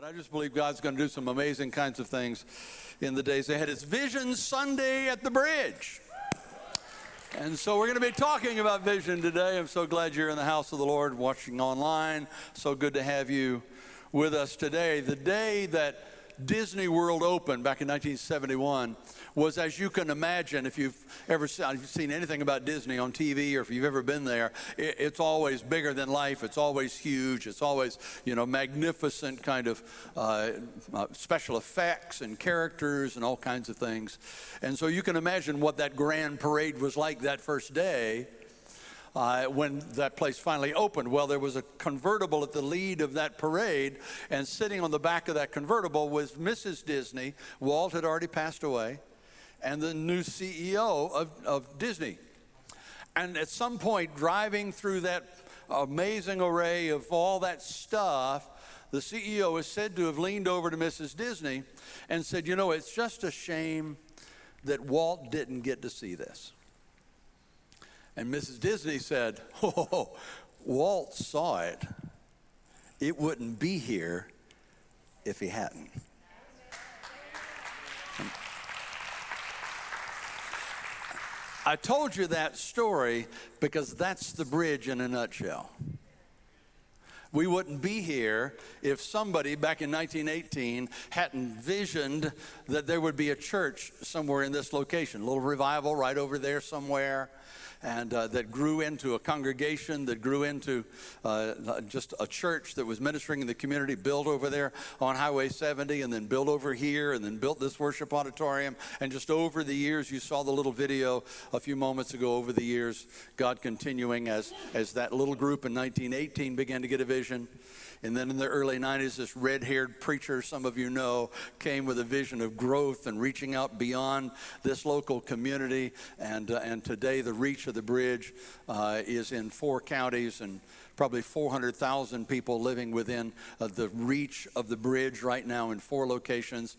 but I just believe God's going to do some amazing kinds of things in the days ahead. It's Vision Sunday at the Bridge. And so we're going to be talking about vision today. I'm so glad you're in the house of the Lord watching online. So good to have you with us today. The day that Disney World opened back in 1971 was, as you can imagine, if you've ever seen anything about Disney on TV or if you've ever been there, it's always bigger than life. It's always huge. It's always, you know, magnificent kind of uh, uh, special effects and characters and all kinds of things. And so you can imagine what that grand parade was like that first day uh, when that place finally opened. Well, there was a convertible at the lead of that parade, and sitting on the back of that convertible was Mrs. Disney. Walt had already passed away, and the new CEO of, of Disney. And at some point, driving through that amazing array of all that stuff, the CEO is said to have leaned over to Mrs. Disney and said, You know, it's just a shame that Walt didn't get to see this. And Mrs. Disney said, Oh, Walt saw it. It wouldn't be here if he hadn't. I told you that story because that's the bridge in a nutshell. We wouldn't be here if somebody back in 1918 hadn't visioned that there would be a church somewhere in this location, a little revival right over there somewhere and uh, that grew into a congregation, that grew into uh, just a church that was ministering in the community, built over there on Highway 70, and then built over here, and then built this worship auditorium. And just over the years, you saw the little video a few moments ago, over the years, God continuing as, as that little group in 1918 began to get a vision. And then in the early 90s, this red haired preacher, some of you know, came with a vision of growth and reaching out beyond this local community. And, uh, and today, the reach of the bridge uh, is in four counties and probably 400,000 people living within uh, the reach of the bridge right now in four locations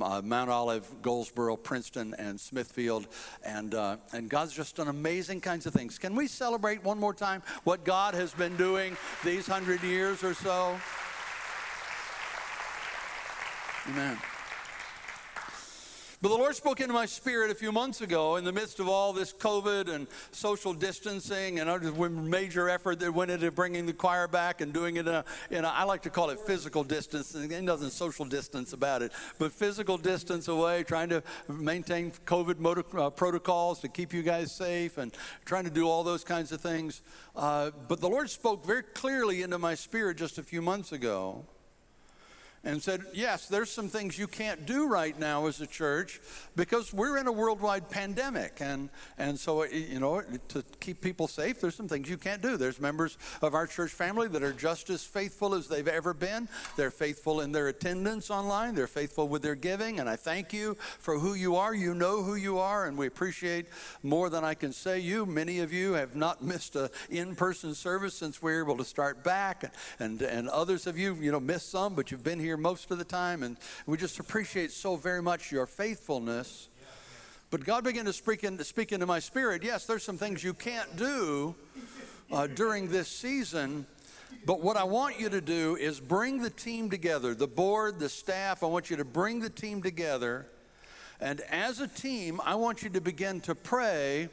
uh, Mount Olive, Goldsboro, Princeton, and Smithfield. And, uh, and God's just done amazing kinds of things. Can we celebrate one more time what God has been doing these hundred years or so? Amen. But the Lord spoke into my spirit a few months ago in the midst of all this COVID and social distancing and major effort that went into bringing the choir back and doing it in a, in a I like to call it physical distancing. There's nothing social distance about it, but physical distance away, trying to maintain COVID motor, uh, protocols to keep you guys safe and trying to do all those kinds of things. Uh, but the Lord spoke very clearly into my spirit just a few months ago and said, Yes, there's some things you can't do right now as a church because we're in a worldwide pandemic. And, and so, uh, you know, to keep people safe, there's some things you can't do. There's members of our church family that are just as faithful as they've ever been. They're faithful in their attendance online, they're faithful with their giving. And I thank you for who you are. You know who you are, and we appreciate more than I can say you. Many of you have not missed an in person service since we were able to start back. And, and others of you, you know, missed some, but you've been here here most of the time, and we just appreciate so very much your faithfulness. But God began to speak, in, to speak into my spirit. Yes, there's some things you can't do uh, during this season. But what I want you to do is bring the team together, the board, the staff. I want you to bring the team together. And as a team, I want you to begin to pray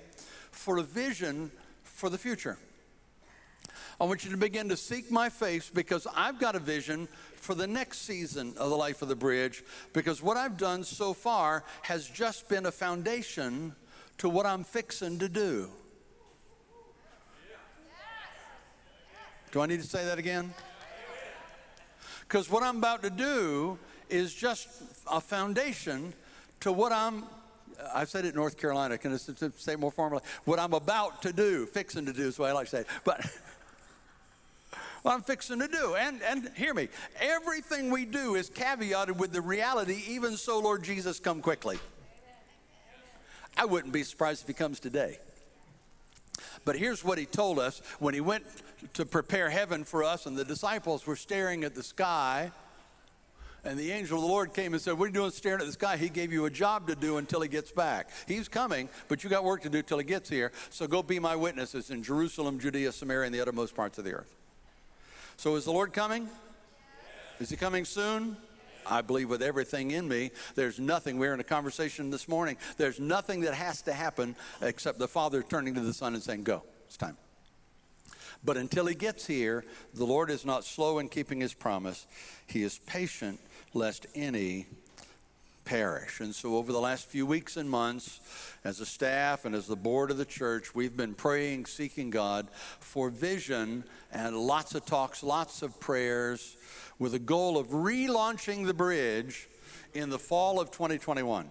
for a vision for the future. I want you to begin to seek my face because I've got a vision for the next season of the life of the bridge because what I've done so far has just been a foundation to what I'm fixing to do. Do I need to say that again? Because what I'm about to do is just a foundation to what I'm I've said it in North Carolina. Can I say it more formally? What I'm about to do, fixing to do is what I like to say. But what I'm fixing to do. And, and hear me, everything we do is caveated with the reality, even so, Lord Jesus, come quickly. I wouldn't be surprised if he comes today. But here's what he told us when he went to prepare heaven for us, and the disciples were staring at the sky. And the angel of the Lord came and said, What are you doing staring at the sky? He gave you a job to do until he gets back. He's coming, but you got work to do till he gets here. So go be my witnesses in Jerusalem, Judea, Samaria, and the uttermost parts of the earth. So is the Lord coming? Is he coming soon? I believe with everything in me. There's nothing, we are in a conversation this morning, there's nothing that has to happen except the Father turning to the Son and saying, Go, it's time. But until he gets here, the Lord is not slow in keeping his promise. He is patient lest any perish. And so, over the last few weeks and months, as a staff and as the board of the church, we've been praying, seeking God for vision and lots of talks, lots of prayers with a goal of relaunching the bridge in the fall of 2021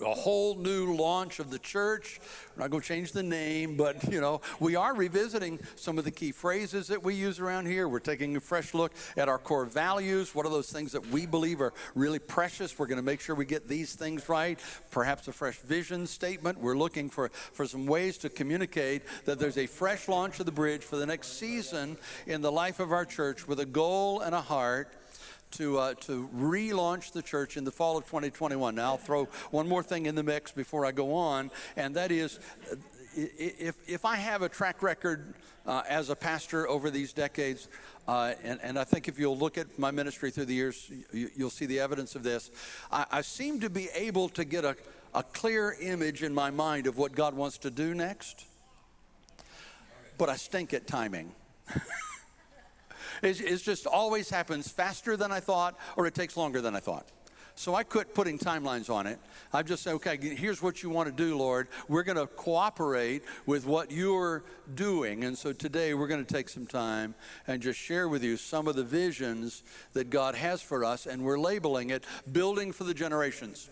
a whole new launch of the church. We're not going to change the name, but you know, we are revisiting some of the key phrases that we use around here. We're taking a fresh look at our core values. What are those things that we believe are really precious? We're going to make sure we get these things right. Perhaps a fresh vision statement. We're looking for, for some ways to communicate that there's a fresh launch of the bridge for the next season in the life of our church with a goal and a heart to, uh, to relaunch the church in the fall of 2021. Now, I'll throw one more thing in the mix before I go on, and that is uh, if, if I have a track record uh, as a pastor over these decades, uh, and, and, I think if you'll look at my ministry through the years, you, will see the evidence of this. I, I, seem to be able to get a, a clear image in my mind of what God wants to do next, but I stink at timing. It, it just always happens faster than I thought, or it takes longer than I thought. So I quit putting timelines on it. I just say, okay, here's what you want to do, Lord. We're going to cooperate with what you're doing. And so today we're going to take some time and just share with you some of the visions that God has for us. And we're labeling it Building for the Generations.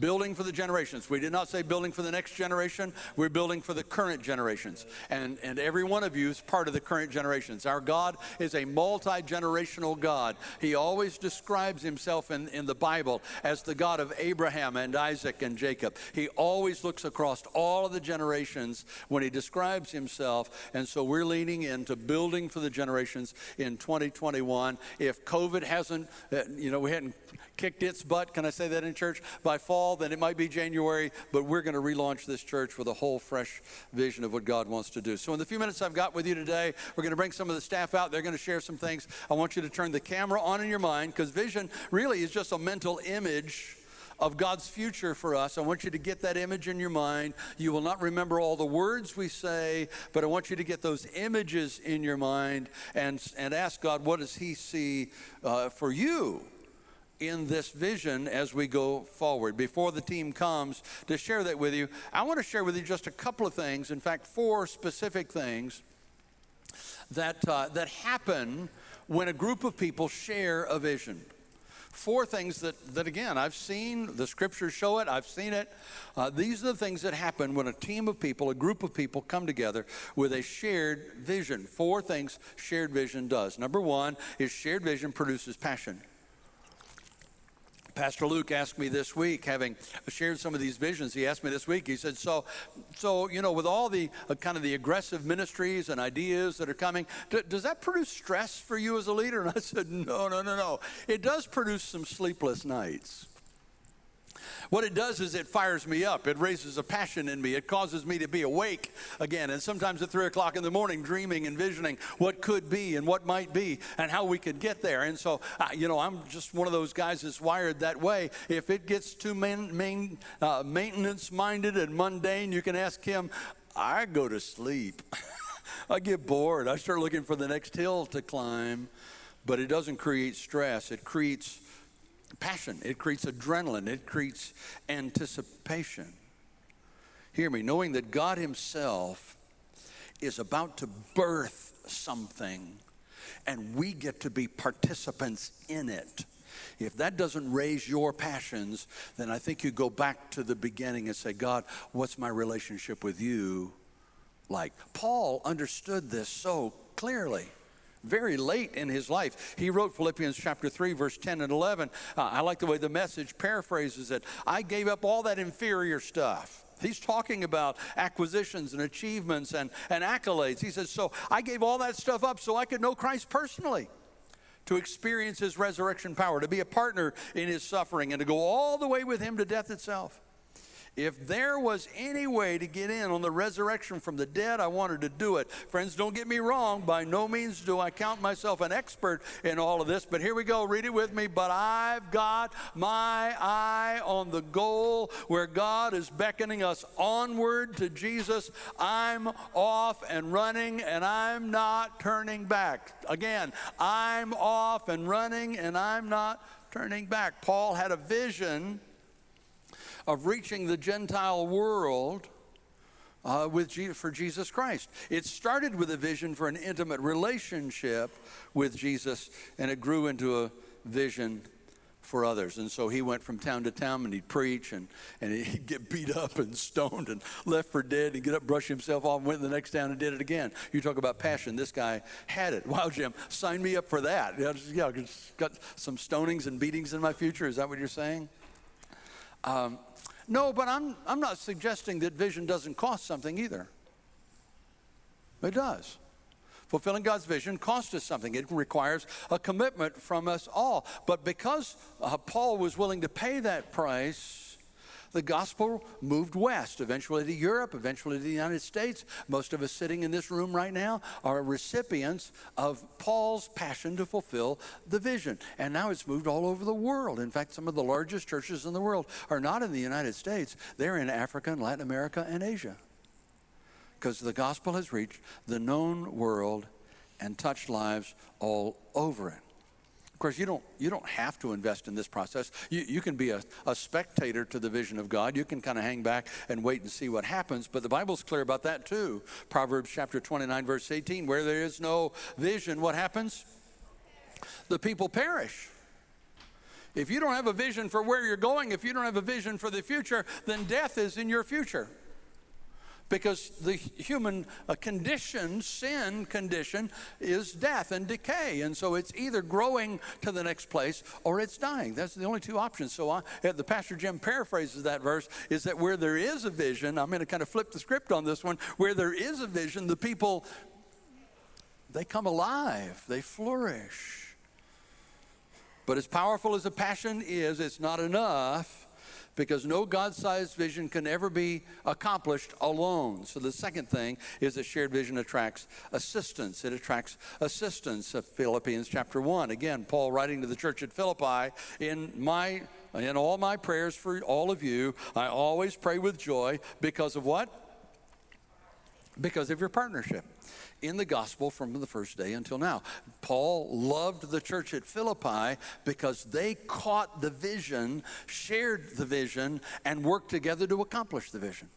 Building for the generations. We did not say building for the next generation. We're building for the current generations. And, and every one of you is part of the current generations. Our God is a multi generational God. He always describes himself in, in the Bible as the God of Abraham and Isaac and Jacob. He always looks across all of the generations when he describes himself. And so we're leaning into building for the generations in 2021. If COVID hasn't, uh, you know, we hadn't kicked its butt, can I say that in church, by fall, then it might be January, but we're going to relaunch this church with a whole fresh vision of what God wants to do. So, in the few minutes I've got with you today, we're going to bring some of the staff out. They're going to share some things. I want you to turn the camera on in your mind because vision really is just a mental image of God's future for us. I want you to get that image in your mind. You will not remember all the words we say, but I want you to get those images in your mind and, and ask God, what does He see uh, for you? In this vision as we go forward. Before the team comes to share that with you, I want to share with you just a couple of things, in fact, four specific things that, uh, that happen when a group of people share a vision. Four things that, that, again, I've seen, the scriptures show it, I've seen it. Uh, these are the things that happen when a team of people, a group of people come together with a shared vision. Four things shared vision does. Number one is shared vision produces passion. Pastor Luke asked me this week, having shared some of these visions, he asked me this week, he said, So, so you know, with all the uh, kind of the aggressive ministries and ideas that are coming, d- does that produce stress for you as a leader? And I said, No, no, no, no. It does produce some sleepless nights. What it does is it fires me up. It raises a passion in me. It causes me to be awake again. And sometimes at three o'clock in the morning, dreaming, and envisioning what could be and what might be and how we could get there. And so, uh, you know, I'm just one of those guys that's wired that way. If it gets too main, uh, maintenance minded and mundane, you can ask him, I go to sleep. I get bored. I start looking for the next hill to climb. But it doesn't create stress, it creates passion, it creates adrenaline, it creates anticipation. Hear me, knowing that God Himself is about to birth something and we get to be participants in it. If that doesn't raise your passions, then I think you go back to the beginning and say, God, what's my relationship with you like? Paul understood this so clearly very late in his life. He wrote Philippians chapter 3, verse 10 and 11. Uh, I like the way the message paraphrases it. I gave up all that inferior stuff. He's talking about acquisitions and achievements and, and accolades. He says, So I gave all that stuff up so I could know Christ personally, to experience his resurrection power, to be a partner in his suffering, and to go all the way with him to death itself. If there was any way to get in on the resurrection from the dead, I wanted to do it. Friends, don't get me wrong. By no means do I count myself an expert in all of this, but here we go. Read it with me. But I've got my eye on the goal where God is beckoning us onward to Jesus. I'm off and running, and I'm not turning back. Again, I'm off and running, and I'm not turning back. Paul had a vision of reaching the Gentile world uh, with G- for Jesus Christ. It started with a vision for an intimate relationship with Jesus, and it grew into a vision for others. And so he went from town to town and he'd preach and, and he'd get beat up and stoned and left for dead. He'd get up, brush himself off, and went to the next town and did it again. You talk about passion. This guy had it. Wow, Jim, sign me up for that. Yeah, yeah got some stonings and beatings in my future. Is that what you're saying? Um, no, but I'm, I'm not suggesting that vision doesn't cost something either. It does. Fulfilling God's vision costs us something. It requires a commitment from us all. But because uh, Paul was willing to pay that price, the gospel moved west, eventually to Europe, eventually to the United States. Most of us sitting in this room right now are recipients of Paul's passion to fulfill the vision. And now it's moved all over the world. In fact, some of the largest churches in the world are not in the United States, they're in Africa and Latin America and Asia. Because the gospel has reached the known world and touched lives all over it. Of course, you don't, you don't have to invest in this process. You, you can be a, a spectator to the vision of God. You can kind of hang back and wait and see what happens. But the Bible's clear about that too. Proverbs chapter 29, verse 18 where there is no vision, what happens? The people perish. If you don't have a vision for where you're going, if you don't have a vision for the future, then death is in your future because the human condition, sin condition, is death and decay. And so it's either growing to the next place or it's dying. That's the only two options. So I, uh, the Pastor Jim paraphrases that verse is that where there is a vision, I'm going to kind of flip the script on this one, where there is a vision, the people, they come alive, they flourish. But as powerful as a passion is, it's not enough because no God sized vision can ever be accomplished alone. So, the second thing is that shared vision attracts assistance. It attracts assistance. Of Philippians chapter 1. Again, Paul writing to the church at Philippi, in my in all my prayers for all of you, I always pray with joy because of what? Because of your partnership in the gospel from the first day until now. Paul loved the church at Philippi because they caught the vision, shared the vision, and worked together to accomplish the vision.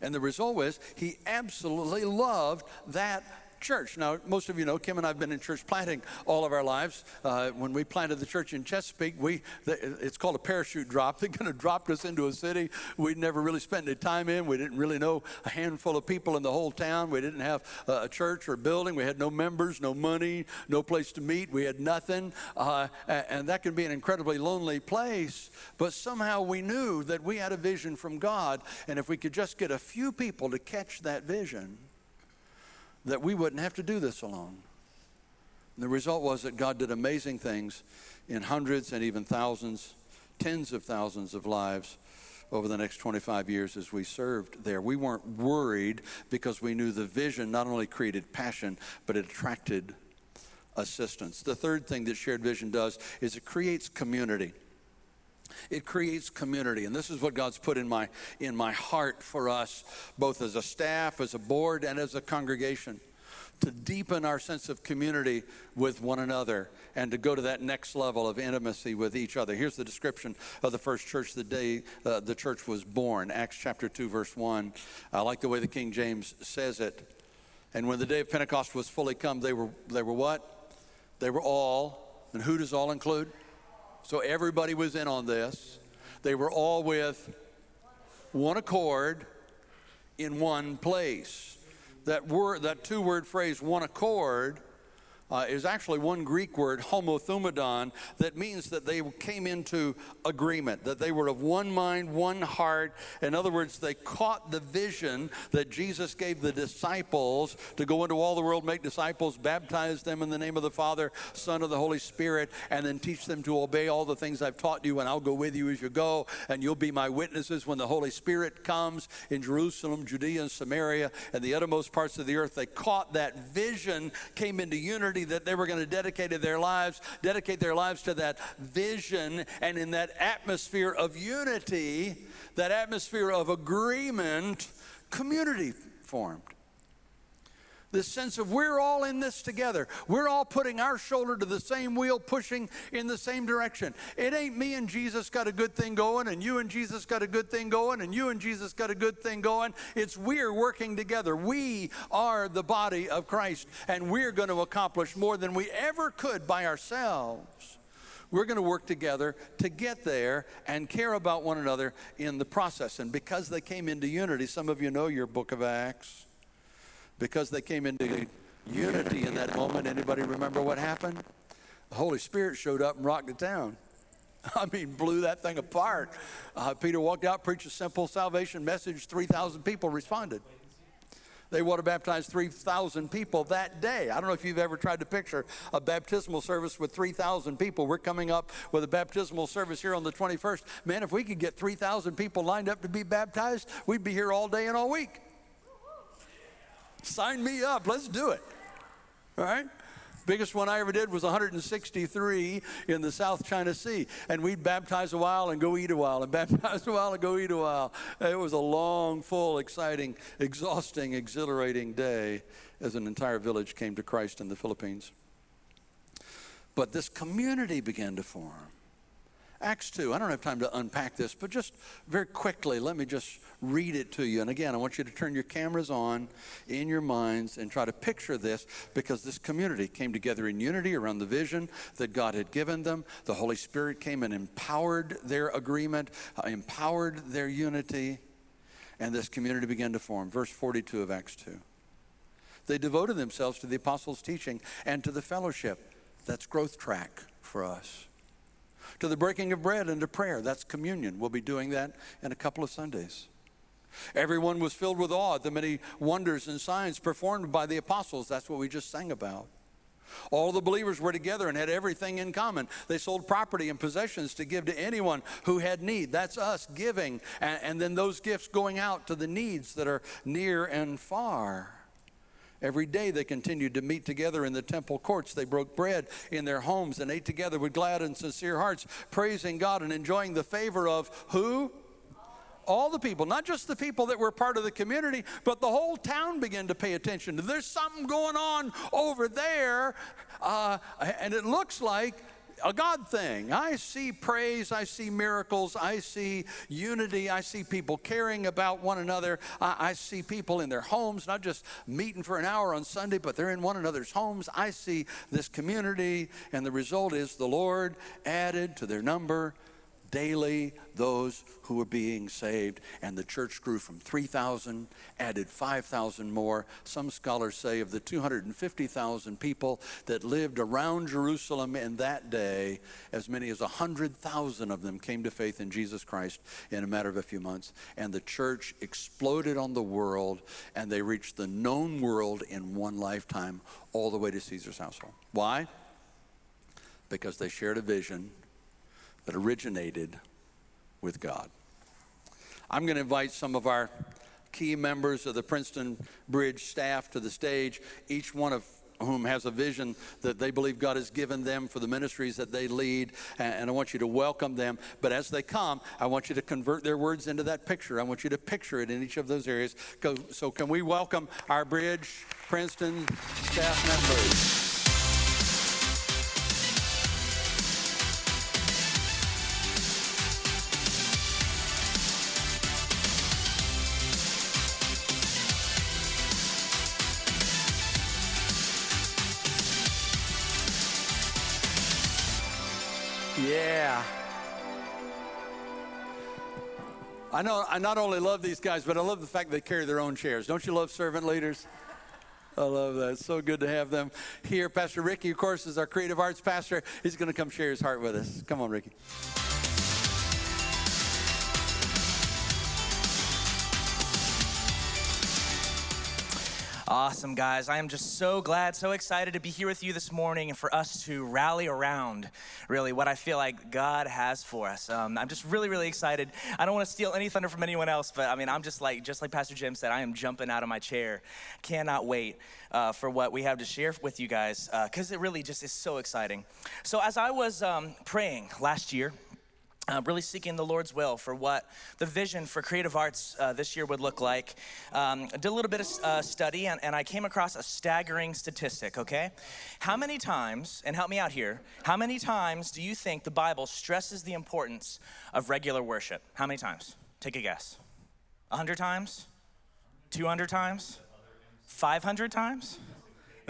And the result was he absolutely loved that church. Now, most of you know, Kim and I have been in church planting all of our lives. Uh, when we planted the church in Chesapeake, we it's called a parachute drop. They kind of dropped us into a city we'd never really spent any time in. We didn't really know a handful of people in the whole town. We didn't have a church or building. We had no members, no money, no place to meet. We had nothing. Uh, and that can be an incredibly lonely place. But somehow we knew that we had a vision from God. And if we could just get a few people to catch that vision, that we wouldn't have to do this alone. And the result was that God did amazing things in hundreds and even thousands, tens of thousands of lives over the next 25 years as we served there. We weren't worried because we knew the vision not only created passion, but it attracted assistance. The third thing that shared vision does is it creates community. It creates community, and this is what God's put in my in my heart for us, both as a staff, as a board, and as a congregation, to deepen our sense of community with one another and to go to that next level of intimacy with each other. Here's the description of the first church the day uh, the church was born, Acts chapter two, verse one. I like the way the King James says it. And when the day of Pentecost was fully come, they were they were what? They were all. And who does all include? So everybody was in on this. They were all with one accord in one place. That word, that two word phrase, one accord, uh, is actually one Greek word, homothumadon, that means that they came into agreement, that they were of one mind, one heart. In other words, they caught the vision that Jesus gave the disciples to go into all the world, make disciples, baptize them in the name of the Father, Son, of the Holy Spirit, and then teach them to obey all the things I've taught you, and I'll go with you as you go, and you'll be my witnesses when the Holy Spirit comes in Jerusalem, Judea, and Samaria, and the uttermost parts of the earth. They caught that vision, came into unity that they were going to dedicate their lives, dedicate their lives to that vision, and in that atmosphere of unity, that atmosphere of agreement, community formed this sense of we're all in this together. We're all putting our shoulder to the same wheel, pushing in the same direction. It ain't me and Jesus got a good thing going, and you and Jesus got a good thing going, and you and Jesus got a good thing going. It's we're working together. We are the body of Christ, and we're going to accomplish more than we ever could by ourselves. We're going to work together to get there and care about one another in the process. And because they came into unity, some of you know your book of Acts because they came into unity in that moment. Anybody remember what happened? The Holy Spirit showed up and rocked the town. I mean, blew that thing apart. Uh, Peter walked out, preached a simple salvation message. 3,000 people responded. They water baptized 3,000 people that day. I don't know if you've ever tried to picture a baptismal service with 3,000 people. We're coming up with a baptismal service here on the 21st. Man, if we could get 3,000 people lined up to be baptized, we'd be here all day and all week. Sign me up. Let's do it. All right? Biggest one I ever did was 163 in the South China Sea. And we'd baptize a while and go eat a while, and baptize a while and go eat a while. It was a long, full, exciting, exhausting, exhilarating day as an entire village came to Christ in the Philippines. But this community began to form. Acts 2. I don't have time to unpack this, but just very quickly, let me just read it to you. And again, I want you to turn your cameras on in your minds and try to picture this because this community came together in unity around the vision that God had given them. The Holy Spirit came and empowered their agreement, uh, empowered their unity, and this community began to form. Verse 42 of Acts 2. They devoted themselves to the apostles' teaching and to the fellowship. That's growth track for us to the breaking of bread and to prayer. That's communion. We'll be doing that in a couple of Sundays. Everyone was filled with awe at the many wonders and signs performed by the apostles. That's what we just sang about. All the believers were together and had everything in common. They sold property and possessions to give to anyone who had need. That's us giving. And, and, then those gifts going out to the needs that are near and far. Every day they continued to meet together in the temple courts. They broke bread in their homes and ate together with glad and sincere hearts, praising God and enjoying the favor of who? all the people, not just the people that were part of the community, but the whole town began to pay attention. There's something going on over there, uh, and it looks like a God thing. I see praise, I see miracles, I see unity, I see people caring about one another. I, I, see people in their homes, not just meeting for an hour on Sunday, but they're in one another's homes. I see this community, and the result is the Lord added to their number daily those who were being saved. And the church grew from 3,000, added 5,000 more. Some scholars say of the 250,000 people that lived around Jerusalem in that day, as many as 100,000 of them came to faith in Jesus Christ in a matter of a few months. And the church exploded on the world, and they reached the known world in one lifetime, all the way to Caesar's household. Why? Because they shared a vision that originated with God. I'm going to invite some of our key members of the Princeton Bridge staff to the stage, each one of whom has a vision that they believe God has given them for the ministries that they lead. And I want you to welcome them. But as they come, I want you to convert their words into that picture. I want you to picture it in each of those areas. So, can we welcome our Bridge Princeton staff members? I know I not only love these guys, but I love the fact they carry their own chairs. Don't you love servant leaders? I love that. It's so good to have them here. Pastor Ricky, of course, is our creative arts pastor. He's going to come share his heart with us. Come on, Ricky. Awesome, guys. I am just so glad, so excited to be here with you this morning and for us to rally around really what I feel like God has for us. Um, I'm just really, really excited. I don't want to steal any thunder from anyone else, but I mean, I'm just like, just like Pastor Jim said, I am jumping out of my chair. Cannot wait uh, for what we have to share with you guys because uh, it really just is so exciting. So, as I was um, praying last year, uh, really seeking the Lord's will for what the vision for creative arts uh, this year would look like. Um, I did a little bit of uh, study and, and I came across a staggering statistic, okay? How many times, and help me out here, how many times do you think the Bible stresses the importance of regular worship? How many times? Take a guess. 100 times? 200 times? 500 times?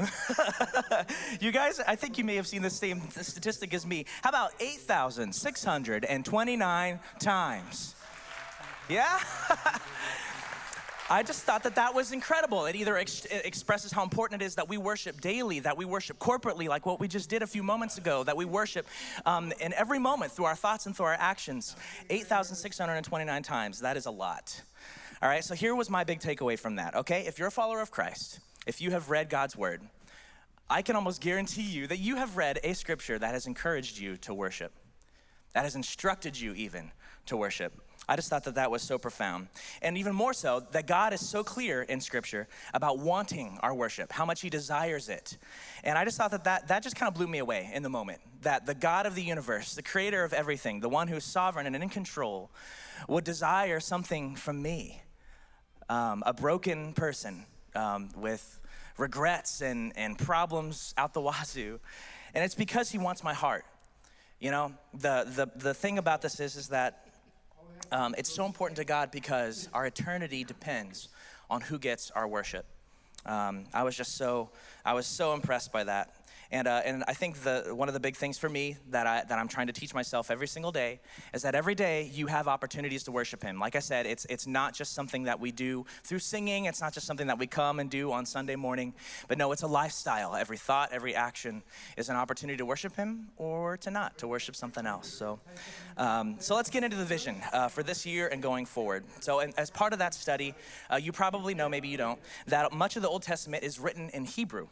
you guys, I think you may have seen the same statistic as me. How about 8,629 times? Yeah? I just thought that that was incredible. It either ex- it expresses how important it is that we worship daily, that we worship corporately, like what we just did a few moments ago, that we worship um, in every moment through our thoughts and through our actions. 8,629 times. That is a lot. All right, so here was my big takeaway from that, okay? If you're a follower of Christ, if you have read God's word, I can almost guarantee you that you have read a scripture that has encouraged you to worship, that has instructed you even to worship. I just thought that that was so profound. And even more so, that God is so clear in Scripture about wanting our worship, how much He desires it. And I just thought that that, that just kind of blew me away in the moment. That the God of the universe, the creator of everything, the one who's sovereign and in control, would desire something from me, um, a broken person um, with regrets and, and problems out the wazoo. And it's because he wants my heart. You know, the, the, the thing about this is, is that um, it's so important to God because our eternity depends on who gets our worship. Um, I was just so, I was so impressed by that. And, uh, and I think the, one of the big things for me that, I, that I'm trying to teach myself every single day is that every day you have opportunities to worship Him. Like I said, it's, it's not just something that we do through singing, it's not just something that we come and do on Sunday morning, but no, it's a lifestyle. Every thought, every action is an opportunity to worship Him or to not, to worship something else. So, um, so let's get into the vision uh, for this year and going forward. So, and as part of that study, uh, you probably know, maybe you don't, that much of the Old Testament is written in Hebrew.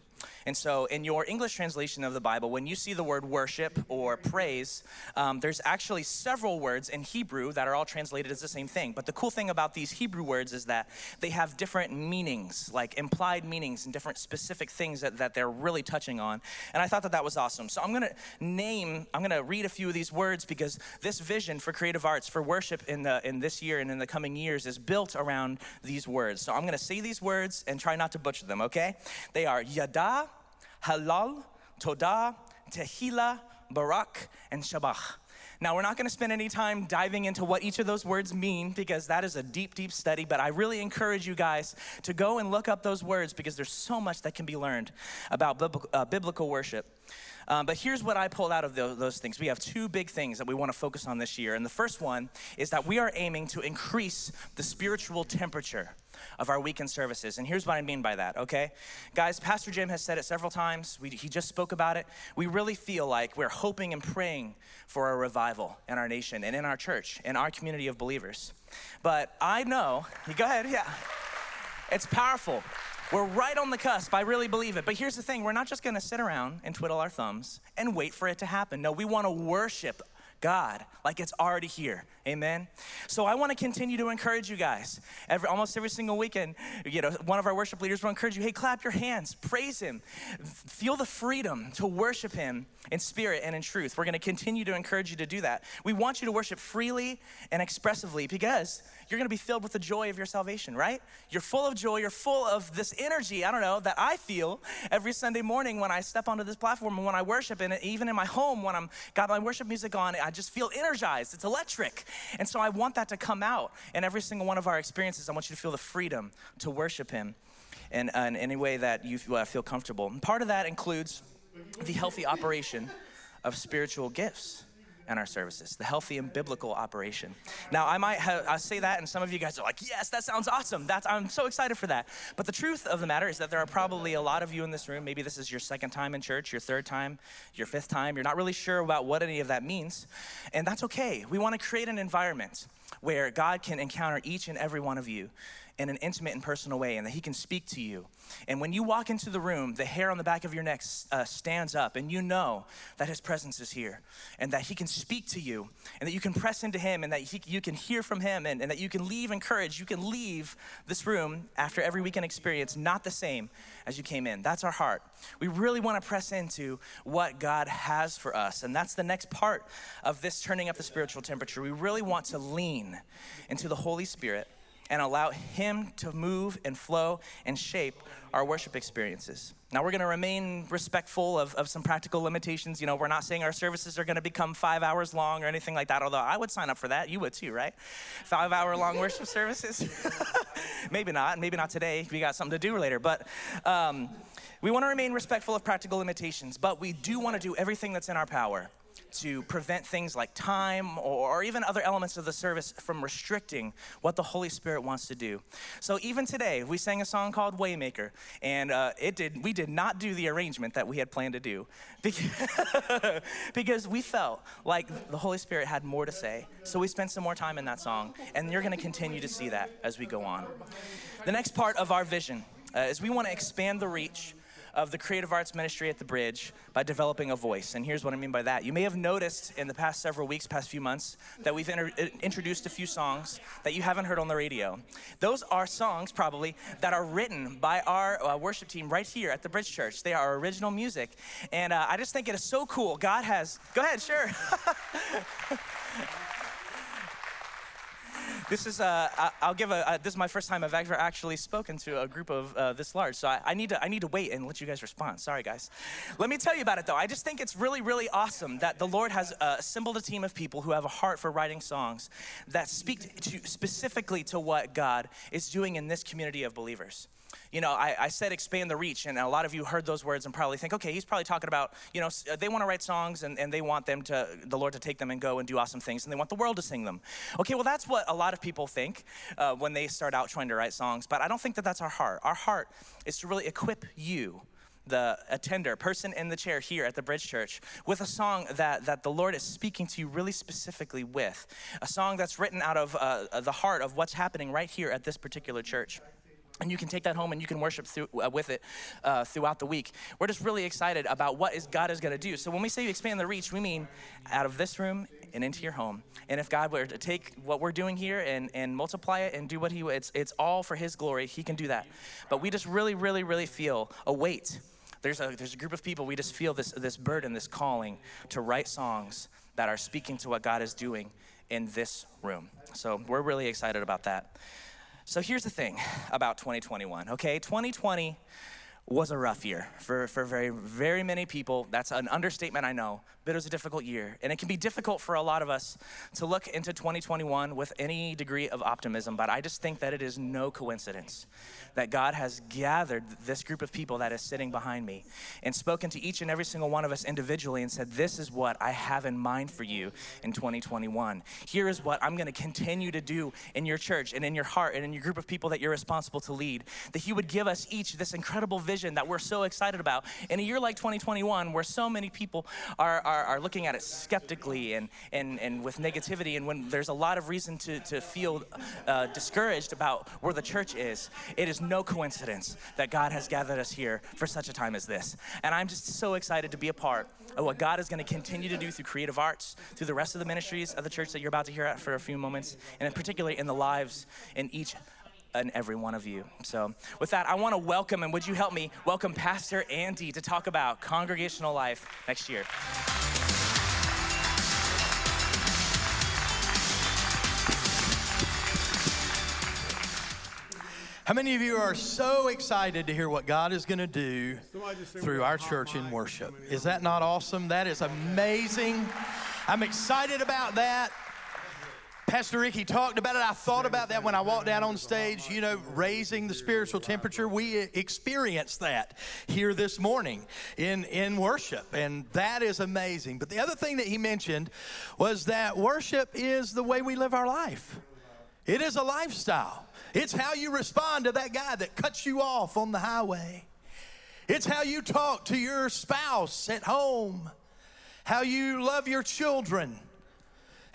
And so, in your English translation of the Bible, when you see the word worship or praise, um, there's actually several words in Hebrew that are all translated as the same thing. But the cool thing about these Hebrew words is that they have different meanings, like implied meanings and different specific things that, that they're really touching on. And I thought that that was awesome. So, I'm going to name, I'm going to read a few of these words because this vision for creative arts, for worship in, the, in this year and in the coming years, is built around these words. So, I'm going to say these words and try not to butcher them, okay? They are yada halal, todah, tehillah, barak, and shabach. Now, we're not going to spend any time diving into what each of those words mean because that is a deep, deep study, but I really encourage you guys to go and look up those words because there's so much that can be learned about uh, biblical worship. Um, but here's what I pulled out of those, those things. We have two big things that we want to focus on this year. And the first one is that we are aiming to increase the spiritual temperature of our weekend services. And here's what I mean by that, okay? Guys, Pastor Jim has said it several times. We, he just spoke about it. We really feel like we're hoping and praying for a revival in our nation and in our church, in our community of believers. But I know, go ahead, yeah. It's powerful. We're right on the cusp. I really believe it. But here's the thing we're not just going to sit around and twiddle our thumbs and wait for it to happen. No, we want to worship God like it's already here. Amen. So I want to continue to encourage you guys. Every almost every single weekend, you know, one of our worship leaders will encourage you, hey, clap your hands, praise him. Feel the freedom to worship him in spirit and in truth. We're going to continue to encourage you to do that. We want you to worship freely and expressively because you're to be filled with the joy of your salvation, right? You're full of joy, you're full of this energy, I don't know, that I feel every Sunday morning when I step onto this platform and when I worship and even in my home when I'm got my worship music on, I just feel energized. It's electric. And so I want that to come out in every single one of our experiences. I want you to feel the freedom to worship him in, in any way that you uh, feel comfortable. And part of that includes the healthy operation of spiritual gifts. And our services, the healthy and biblical operation. Now, I might have, I say that, and some of you guys are like, yes, that sounds awesome. That's, I'm so excited for that. But the truth of the matter is that there are probably a lot of you in this room. Maybe this is your second time in church, your third time, your fifth time. You're not really sure about what any of that means. And that's okay. We want to create an environment where God can encounter each and every one of you in an intimate and personal way and that he can speak to you. And when you walk into the room, the hair on the back of your neck uh, stands up and you know that his presence is here and that he can speak to you and that you can press into him and that he, you can hear from him and, and that you can leave encouraged. You can leave this room after every weekend experience not the same as you came in. That's our heart. We really want to press into what God has for us. And that's the next part of this turning up the spiritual temperature. We really want to lean into the Holy Spirit and allow Him to move and flow and shape our worship experiences. Now, we're gonna remain respectful of, of some practical limitations. You know, we're not saying our services are gonna become five hours long or anything like that, although I would sign up for that. You would too, right? Five hour long worship services? maybe not, maybe not today. We got something to do later. But um, we wanna remain respectful of practical limitations, but we do wanna do everything that's in our power to prevent things like time or, even other elements of the service from restricting what the Holy Spirit wants to do. So even today, we sang a song called Waymaker, and uh, it did. We did not do the arrangement that we had planned to do because, because we felt like the Holy Spirit had more to say. So we spent some more time in that song, and you're going to continue to see that as we go on. The next part of our vision uh, is we want to expand the reach of the creative arts ministry at the bridge by developing a voice. And here's what I mean by that. You may have noticed in the past several weeks, past few months, that we've inter- introduced a few songs that you haven't heard on the radio. Those are songs, probably, that are written by our uh, worship team right here at the Bridge Church. They are original music. And uh, I just think it is so cool. God has, go ahead, sure. this is uh, I'll give a uh, this is my first time I've ever actually spoken to a group of uh, this large, so I, I, need to I need to wait and let you guys respond. Sorry, guys. Let me tell you about it though. I just think it's really really awesome that the Lord has uh, assembled a team of people who have a heart for writing songs that speak to, specifically to what God is doing in this community of believers you know, I, I, said expand the reach, and a lot of you heard those words and probably think, okay, he's probably talking about, you know, they want to write songs and, and they want them to, the Lord to take them and go and do awesome things, and they want the world to sing them. Okay, well, that's what a lot of people think uh, when they start out trying to write songs, but I don't think that that's our heart. Our heart is to really equip you the attender, person in the chair here at the Bridge Church, with a song that, that the Lord is speaking to you really specifically with. A song that's written out of uh, the heart of what's happening right here at this particular church and you can take that home and you can worship through, uh, with it uh, throughout the week. We're just really excited about what is God is going to do. So when we say you expand the reach, we mean out of this room and into your home. And if God were to take what we're doing here and, and multiply it and do what He it's it's all for His glory. He can do that. But we just really, really, really feel a weight. There's a there's a group of people. We just feel this this burden, this calling to write songs that are speaking to what God is doing in this room. So we're really excited about that. So here's the thing about 2021, okay? 2020 was a rough year for, for very, very many people. That's an understatement, I know, but it was a difficult year. And it can be difficult for a lot of us to look into 2021 with any degree of optimism, but I just think that it is no coincidence that God has gathered this group of people that is sitting behind me and spoken to each and every single one of us individually and said, This is what I have in mind for you in 2021. Here is what I'm going to continue to do in your church and in your heart and in your group of people that you're responsible to lead. That He would give us each this incredible vision that we're so excited about. In a year like 2021, where so many people are, are, are looking at it skeptically and, and, and with negativity, and when there's a lot of reason to, to feel uh, discouraged about where the church is, it is no coincidence that God has gathered us here for such a time as this. And I'm just so excited to be a part of what God is going to continue to do through creative arts, through the rest of the ministries of the church that you're about to hear at for a few moments, and particularly in the lives in each and every one of you. So, with that, I want to welcome, and would you help me welcome Pastor Andy to talk about congregational life next year? How many of you are so excited to hear what God is going to do through our church in worship? Is that not awesome? That is amazing. I'm excited about that. Pastor Ricky talked about it. I thought about that when I walked out on stage, you know, raising the spiritual temperature. We experienced that here this morning in, in worship, and that is amazing. But the other thing that he mentioned was that worship is the way we live our life, it is a lifestyle. It's how you respond to that guy that cuts you off on the highway. It's how you talk to your spouse at home, how you love your children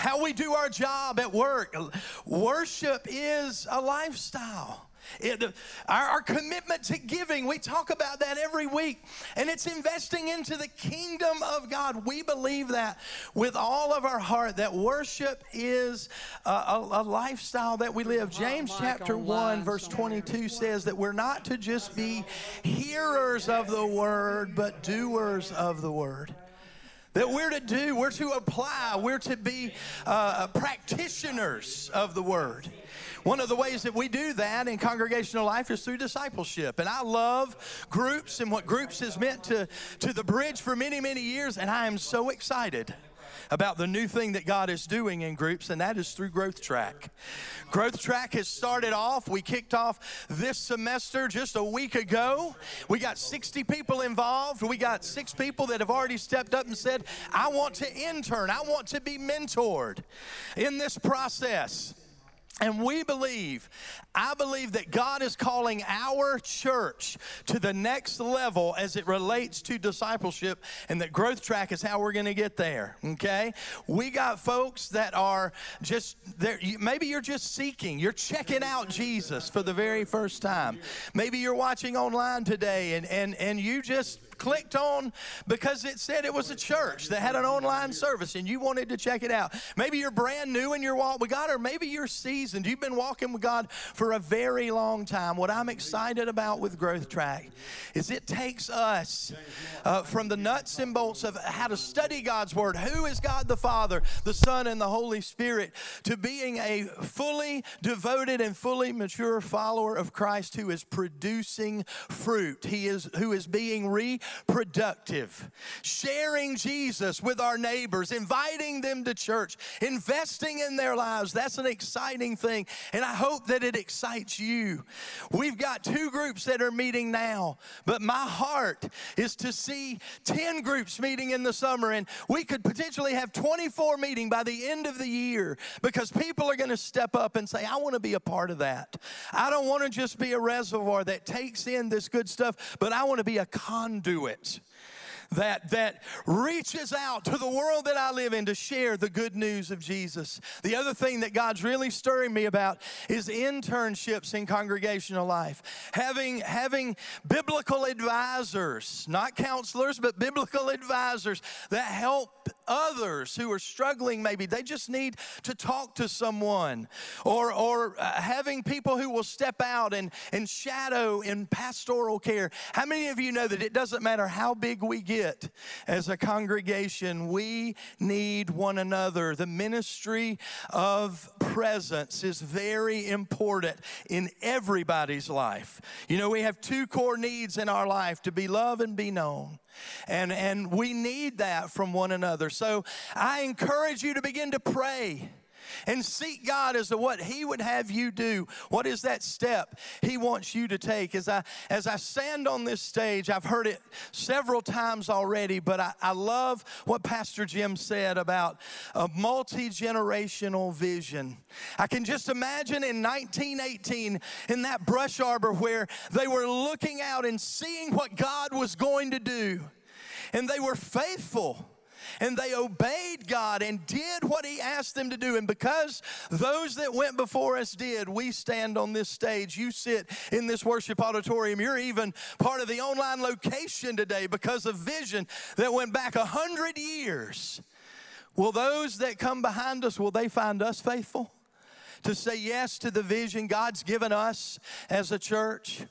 how we do our job at work. Worship is a lifestyle. It, our, our, commitment to giving, we talk about that every week, and it's investing into the kingdom of God. We believe that with all of our heart that worship is a, a, a lifestyle that we live. James chapter 1, verse 22 says that we're not to just be hearers of the word, but doers of the word that we're to do, we're to apply, we're to be uh, practitioners of the word. One of the ways that we do that in congregational life is through discipleship. And I love groups and what groups has meant to, to the bridge for many, many years. And I am so excited about the new thing that God is doing in groups, and that is through Growth Track. Growth Track has started off. We kicked off this semester just a week ago. We got 60 people involved. We got six people that have already stepped up and said, I want to intern, I want to be mentored in this process. And we believe, I believe that God is calling our church to the next level as it relates to discipleship, and that growth track is how we're going to get there. Okay? We got folks that are just there. Maybe you're just seeking, you're checking out Jesus for the very first time. Maybe you're watching online today and, and, and you just clicked on because it said it was a church that had an online service and you wanted to check it out. Maybe you're brand new in your walk with God, or maybe you're seasoned. You've been walking with God for a very long time. What I'm excited about with Growth Track is it takes us uh, from the nuts and bolts of how to study God's Word, who is God the Father, the Son, and the Holy Spirit, to being a fully devoted and fully mature follower of Christ who is producing fruit. He is who is being re productive. Sharing Jesus with our neighbors, inviting them to church, investing in their lives. That's an exciting thing. And I hope that it excites you. We've got two groups that are meeting now, but my heart is to see 10 groups meeting in the summer. And we could potentially have 24 meeting by the end of the year because people are going to step up and say, I want to be a part of that. I don't want to just be a reservoir that takes in this good stuff, but I want to be a conduit it that, that reaches out to the world that I live in to share the good news of Jesus. The other thing that God's really stirring me about is internships in congregational life. Having, having biblical advisors, not counselors, but biblical advisors that help others who are struggling maybe they just need to talk to someone or or uh, having people who will step out and and shadow in pastoral care how many of you know that it doesn't matter how big we get as a congregation. We need one another. The ministry of presence is very important in everybody's life. You know, we have two core needs in our life to be loved and be known. And, and we need that from one another. So I encourage you to begin to pray and seek God as to what He would have you do. What is that step He wants you to take? As I as I stand on this stage, I've heard it several times already, but I, I love what Pastor Jim said about a multi-generational vision. I can just imagine in 1918 in that brush arbor where they were looking out and seeing what God was going to do. And they were faithful and they obeyed God and did what He asked them to do. And because those that went before us did, we stand on this stage. You sit in this worship auditorium. You're even part of the online location today because of vision that went back a hundred years. Will those that come behind us, will they find us faithful? To say yes to the vision God's given us as a church?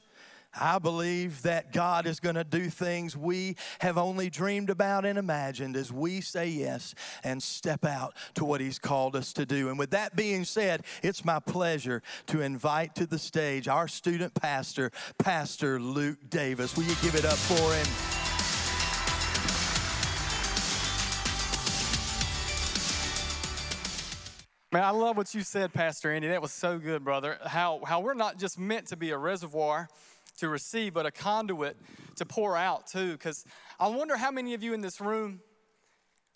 I believe that God is going to do things we have only dreamed about and imagined as we say yes and step out to what He's called us to do. And with that being said, it's my pleasure to invite to the stage our student pastor, Pastor Luke Davis. Will you give it up for him? Man, I love what you said, Pastor Andy. That was so good, brother. How, how we're not just meant to be a reservoir to receive, but a conduit to pour out too. Because I wonder how many of you in this room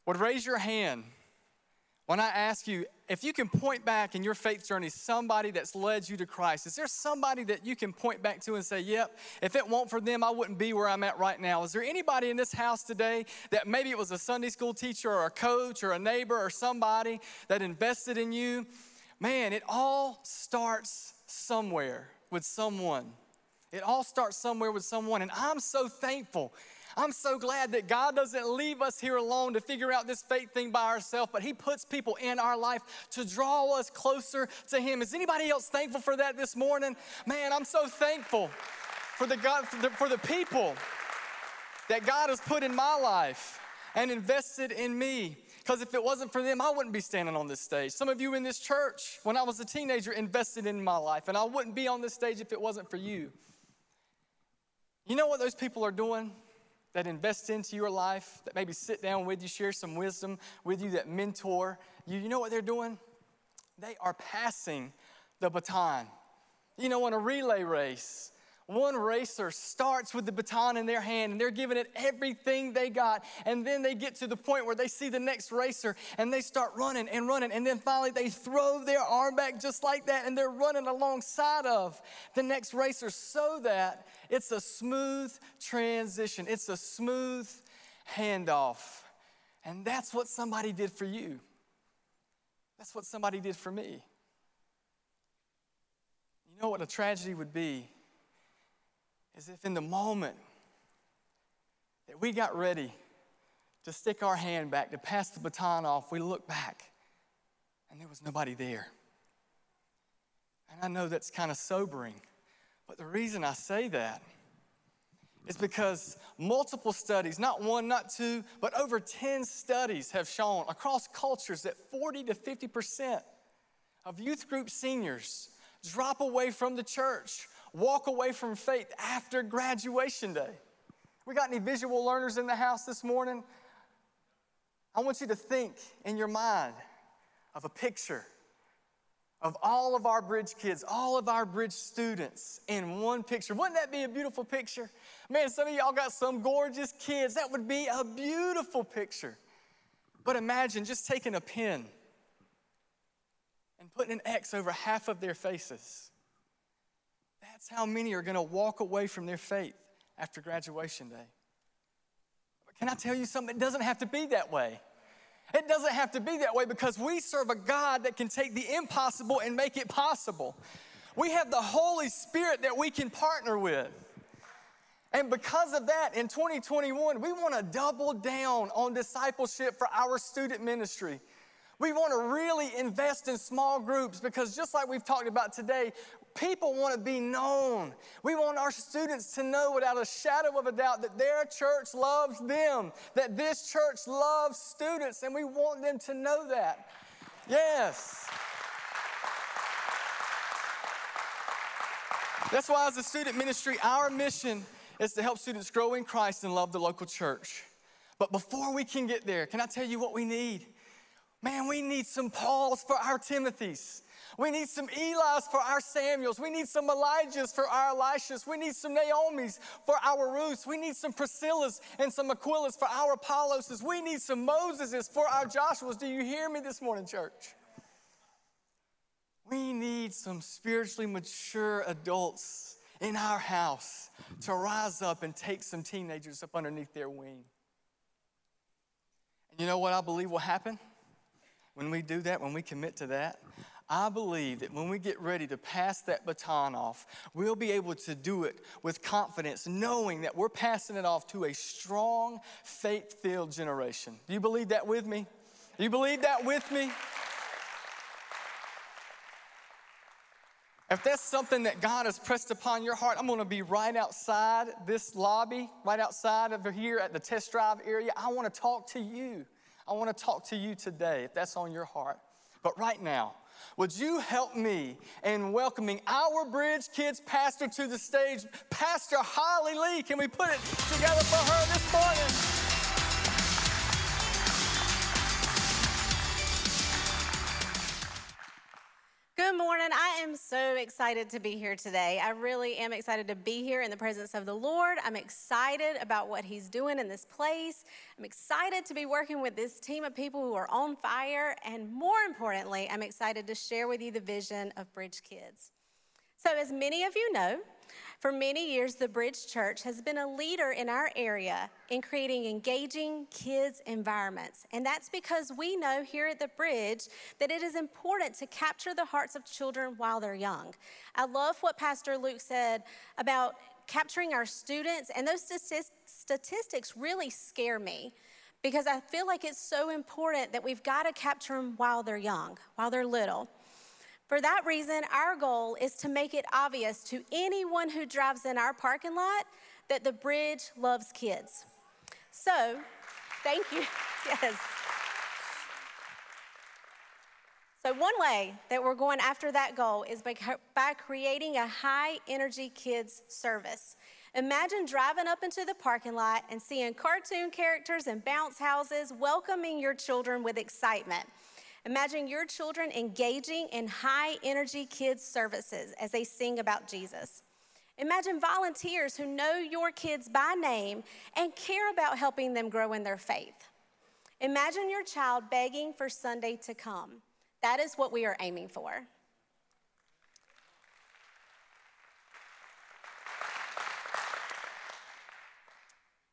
would raise your hand when I ask you if you can point back in your faith journey somebody that's led you to Christ. Is there somebody that you can point back to and say, yep, if it weren't for them, I wouldn't be where I'm at right now? Is there anybody in this house today that maybe it was a Sunday school teacher or a coach or a neighbor or somebody that invested in you? Man, it all starts somewhere with someone. It all starts somewhere with someone. And I'm so thankful I'm so glad that God doesn't leave us here alone to figure out this faith thing by ourselves, but He puts people in our life to draw us closer to Him. Is anybody else thankful for that this morning? Man, I'm so thankful for the God for the, for the people that God has put in my life and invested in me. Because if it wasn't for them, I wouldn't be standing on this stage. Some of you in this church, when I was a teenager, invested in my life, and I wouldn't be on this stage if it wasn't for you. You know what those people are doing? that invest into your life, that maybe sit down with you, share some wisdom with you, that mentor you, you know what they're doing? They are passing the baton. You know, in a relay race, one racer starts with the baton in their hand and they're giving it everything they got. And then they get to the point where they see the next racer and they start running and running. And then finally they throw their arm back just like that and they're running alongside of the next racer so that it's a smooth transition, it's a smooth handoff. And that's what somebody did for you. That's what somebody did for me. You know what a tragedy would be? Is if in the moment that we got ready to stick our hand back, to pass the baton off, we look back and there was nobody there. And I know that's kind of sobering, but the reason I say that is because multiple studies, not one, not two, but over 10 studies have shown across cultures that 40 to 50% of youth group seniors drop away from the church walk away from faith after graduation day. We got any visual learners in the house this morning? I want you to think in your mind of a picture of all of our bridge kids, all of our bridge students in one picture. Wouldn't that be a beautiful picture? Man, some of y'all got some gorgeous kids. That would be a beautiful picture. But imagine just taking a pen and putting an X over half of their faces that's how many are going to walk away from their faith after graduation day. But can I tell you something? It doesn't have to be that way. It doesn't have to be that way because we serve a God that can take the impossible and make it possible. We have the Holy Spirit that we can partner with. And because of that, in 2021, we want to double down on discipleship for our student ministry. We want to really invest in small groups because, just like we've talked about today, People want to be known. We want our students to know without a shadow of a doubt that their church loves them, that this church loves students, and we want them to know that. Yes. That's why, as a student ministry, our mission is to help students grow in Christ and love the local church. But before we can get there, can I tell you what we need? Man, we need some Pauls for our Timothys. We need some Eli's for our Samuels. We need some Elijahs for our Elishas. We need some Naomi's for our Ruths. We need some Priscillas and some Aquilas for our Apolloses. We need some Moseses for our Joshuas. Do you hear me this morning, church? We need some spiritually mature adults in our house to rise up and take some teenagers up underneath their wing. And you know what I believe will happen when we do that, when we commit to that? I believe that when we get ready to pass that baton off, we'll be able to do it with confidence, knowing that we're passing it off to a strong, faith filled generation. Do you believe that with me? Do you believe that with me? If that's something that God has pressed upon your heart, I'm to be right outside this lobby, right outside over here at the test drive area. I want to talk to you. I want to talk to you today if that's on your heart. But right now, would you help me in welcoming our Bridge Kids pastor to the stage, Pastor Holly Lee? Can we put it together for her this morning? Good morning. I am so excited to be here today. I really am excited to be here in the presence of the Lord. I'm excited about what He's doing in this place. I'm excited to be working with this team of people who are on fire. And more importantly, I'm excited to share with you the vision of Bridge Kids. So, as many of you know, for many years, the Bridge Church has been a leader in our area in creating engaging kids' environments. And that's because we know here at the Bridge that it is important to capture the hearts of children while they're young. I love what Pastor Luke said about capturing our students, and those statistics really scare me because I feel like it's so important that we've got to capture them while they're young, while they're little. For that reason, our goal is to make it obvious to anyone who drives in our parking lot that the bridge loves kids. So, thank you. yes. So, one way that we're going after that goal is by, by creating a high energy kids service. Imagine driving up into the parking lot and seeing cartoon characters and bounce houses welcoming your children with excitement. Imagine your children engaging in high energy kids' services as they sing about Jesus. Imagine volunteers who know your kids by name and care about helping them grow in their faith. Imagine your child begging for Sunday to come. That is what we are aiming for.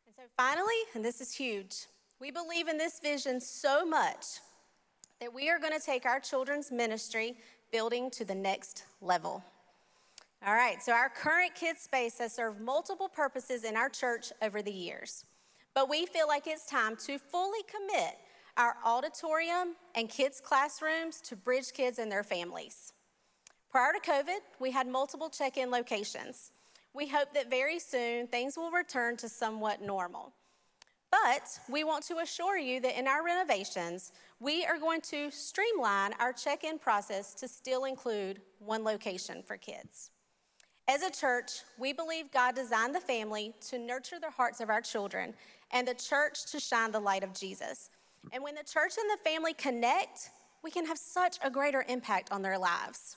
And so, finally, and this is huge, we believe in this vision so much that we are going to take our children's ministry building to the next level. All right, so our current kids space has served multiple purposes in our church over the years, but we feel like it's time to fully commit our auditorium and kids' classrooms to bridge kids and their families. Prior to COVID, we had multiple check in locations. We hope that very soon things will return to somewhat normal. But we want to assure you that in our renovations, we are going to streamline our check in process to still include one location for kids. As a church, we believe God designed the family to nurture the hearts of our children and the church to shine the light of Jesus. And when the church and the family connect, we can have such a greater impact on their lives.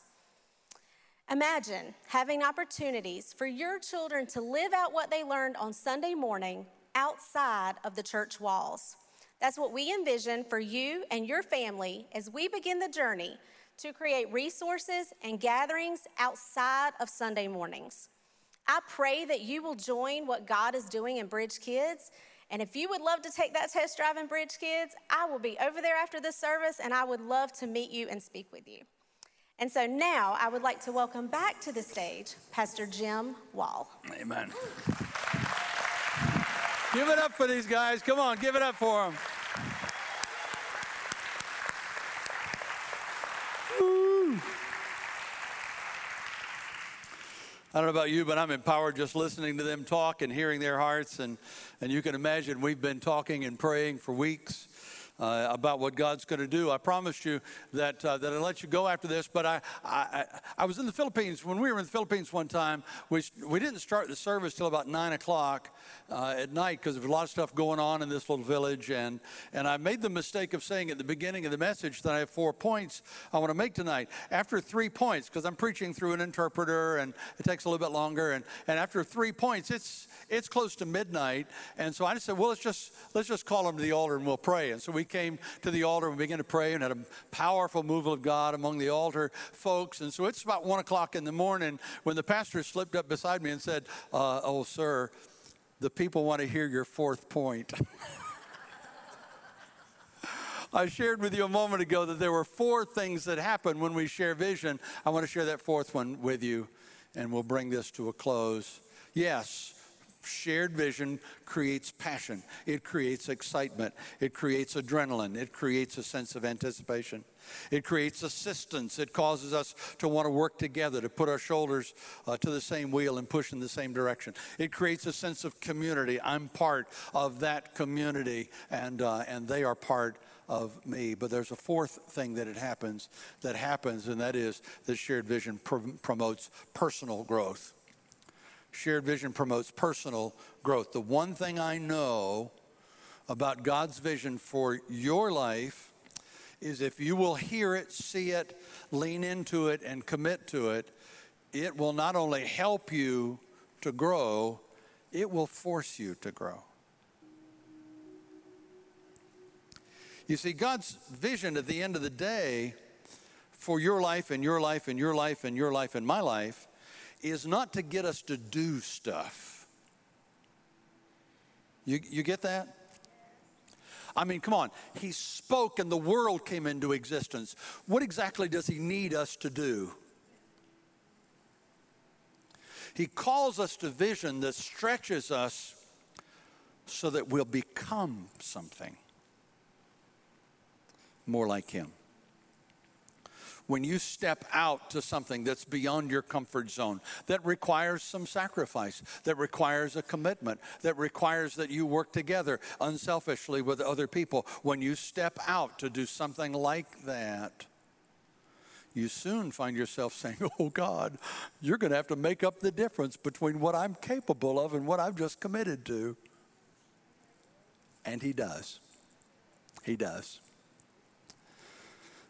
Imagine having opportunities for your children to live out what they learned on Sunday morning outside of the church walls. That's what we envision for you and your family as we begin the journey to create resources and gatherings outside of Sunday mornings. I pray that you will join what God is doing in Bridge Kids. And if you would love to take that test drive in Bridge Kids, I will be over there after this service and I would love to meet you and speak with you. And so now I would like to welcome back to the stage Pastor Jim Wall. Amen. Give it up for these guys. Come on, give it up for them. I don't know about you, but I'm empowered just listening to them talk and hearing their hearts. And, and you can imagine we've been talking and praying for weeks uh, about what God's going to do. I promised you that uh, that I'd let you go after this, but I, I I was in the Philippines when we were in the Philippines one time. We we didn't start the service till about nine o'clock uh, at night because there was a lot of stuff going on in this little village, and and I made the mistake of saying at the beginning of the message that I have four points I want to make tonight. After three points, because I'm preaching through an interpreter and it takes a little bit longer, and and after three points, it's it's close to midnight, and so I just said, well, let's just let's just call them to the altar and we'll pray. And so we came to the altar and began to pray and had a powerful move of God among the altar folks. And so it's about one o'clock in the morning when the pastor slipped up beside me and said, uh, Oh, sir, the people want to hear your fourth point. I shared with you a moment ago that there were four things that happen when we share vision. I want to share that fourth one with you, and we'll bring this to a close. Yes, shared vision creates passion, it creates excitement, it creates adrenaline, it creates a sense of anticipation. It creates assistance. It causes us to want to work together, to put our shoulders uh, to the same wheel and push in the same direction. It creates a sense of community. I'm part of that community, and, uh, and they are part of me. But there's a fourth thing that it happens that happens, and that is that shared vision pr- promotes personal growth. Shared vision promotes personal growth. The one thing I know about God's vision for your life is if you will hear it, see it, lean into it, and commit to it, it will not only help you to grow, it will force you to grow. You see, God's vision at the end of the day for your life and your life and your life and your life and my life is not to get us to do stuff. You, you get that? I mean, come on. He spoke and the world came into existence. What exactly does he need us to do? He calls us to vision that stretches us so that we'll become something more like Him. When you step out to something that's beyond your comfort zone, that requires some sacrifice, that requires a commitment, that requires that you work together unselfishly with other people, when you step out to do something like that, you soon find yourself saying, Oh God, you're going to have to make up the difference between what I'm capable of and what I've just committed to. And He does. He does.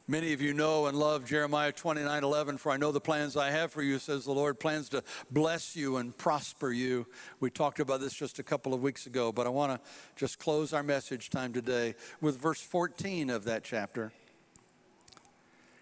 Many of you know and love Jeremiah 29 11. For I know the plans I have for you, says the Lord, plans to bless you and prosper you. We talked about this just a couple of weeks ago, but I want to just close our message time today with verse 14 of that chapter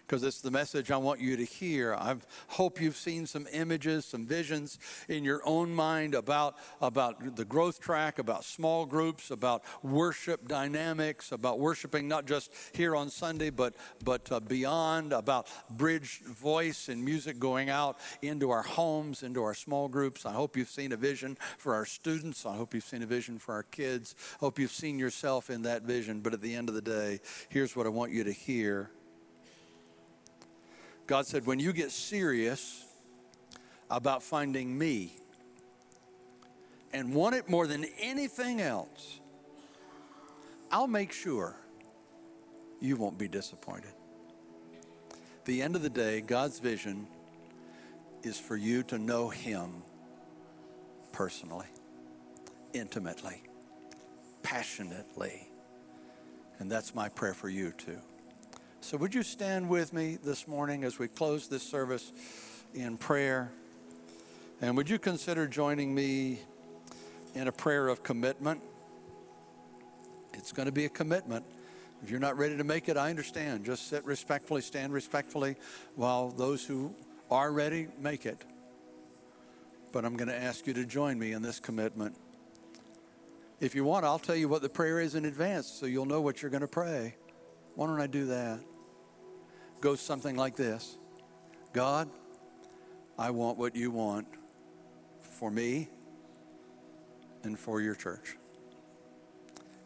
because it's the message I want you to hear. I hope you've seen some images, some visions in your own mind about, about the growth track, about small groups, about worship dynamics, about worshiping not just here on Sunday, but, but uh, beyond, about bridge voice and music going out into our homes, into our small groups. I hope you've seen a vision for our students. I hope you've seen a vision for our kids. I hope you've seen yourself in that vision. But at the end of the day, here's what I want you to hear God said, when you get serious about finding me and want it more than anything else, I'll make sure you won't be disappointed. the end of the day, God's vision is for you to know Him personally, intimately, passionately. And that's my prayer for you too. So, would you stand with me this morning as we close this service in prayer? And would you consider joining me in a prayer of commitment? It's going to be a commitment. If you're not ready to make it, I understand. Just sit respectfully, stand respectfully, while those who are ready make it. But I'm going to ask you to join me in this commitment. If you want, I'll tell you what the prayer is in advance so you'll know what you're going to pray. Why don't I do that? Goes something like this God, I want what you want for me and for your church.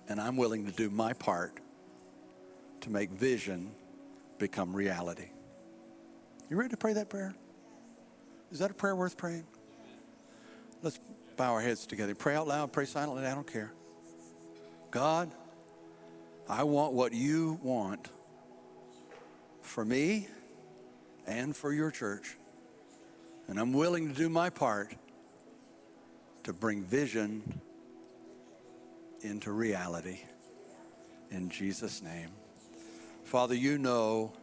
And I'm willing to do my part to make vision become reality. You ready to pray that prayer? Is that a prayer worth praying? Let's bow our heads together. Pray out loud, pray silently, I don't care. God, I want what you want for me and for your church. And I'm willing to do my part to bring vision into reality. In Jesus' name. Father, you know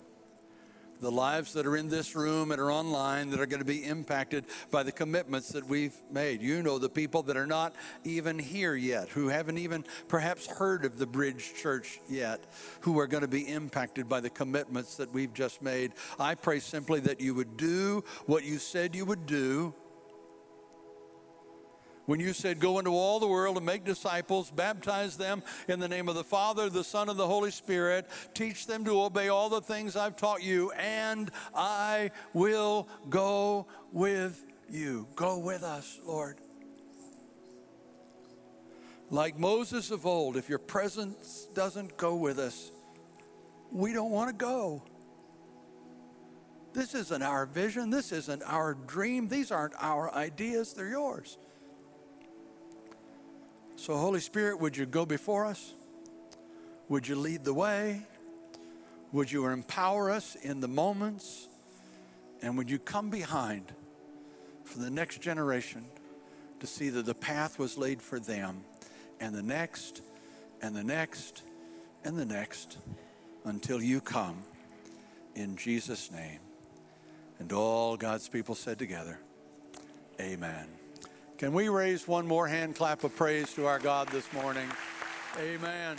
the lives that are in this room and are online that are going to be impacted by the commitments that we've made. You know the people that are not even here yet, who haven't even perhaps heard of the Bridge Church yet, who are going to be impacted by the commitments that we've just made. I pray simply that you would do what you said you would do when you said, Go into all the world and make disciples, baptize them in the name of the Father, the Son, and the Holy Spirit, teach them to obey all the things I've taught you, and I will go with you. Go with us, Lord. Like Moses of old, if your presence doesn't go with us, we don't want to go. This isn't our vision. This isn't our dream. These aren't our ideas, they're yours. So, Holy Spirit, would you go before us? Would you lead the way? Would you empower us in the moments? And would you come behind for the next generation to see that the path was laid for them and the next and the next and the next until you come. In Jesus' name. And all God's people said together, Amen. Can we raise one more hand clap of praise to our God this morning? Amen.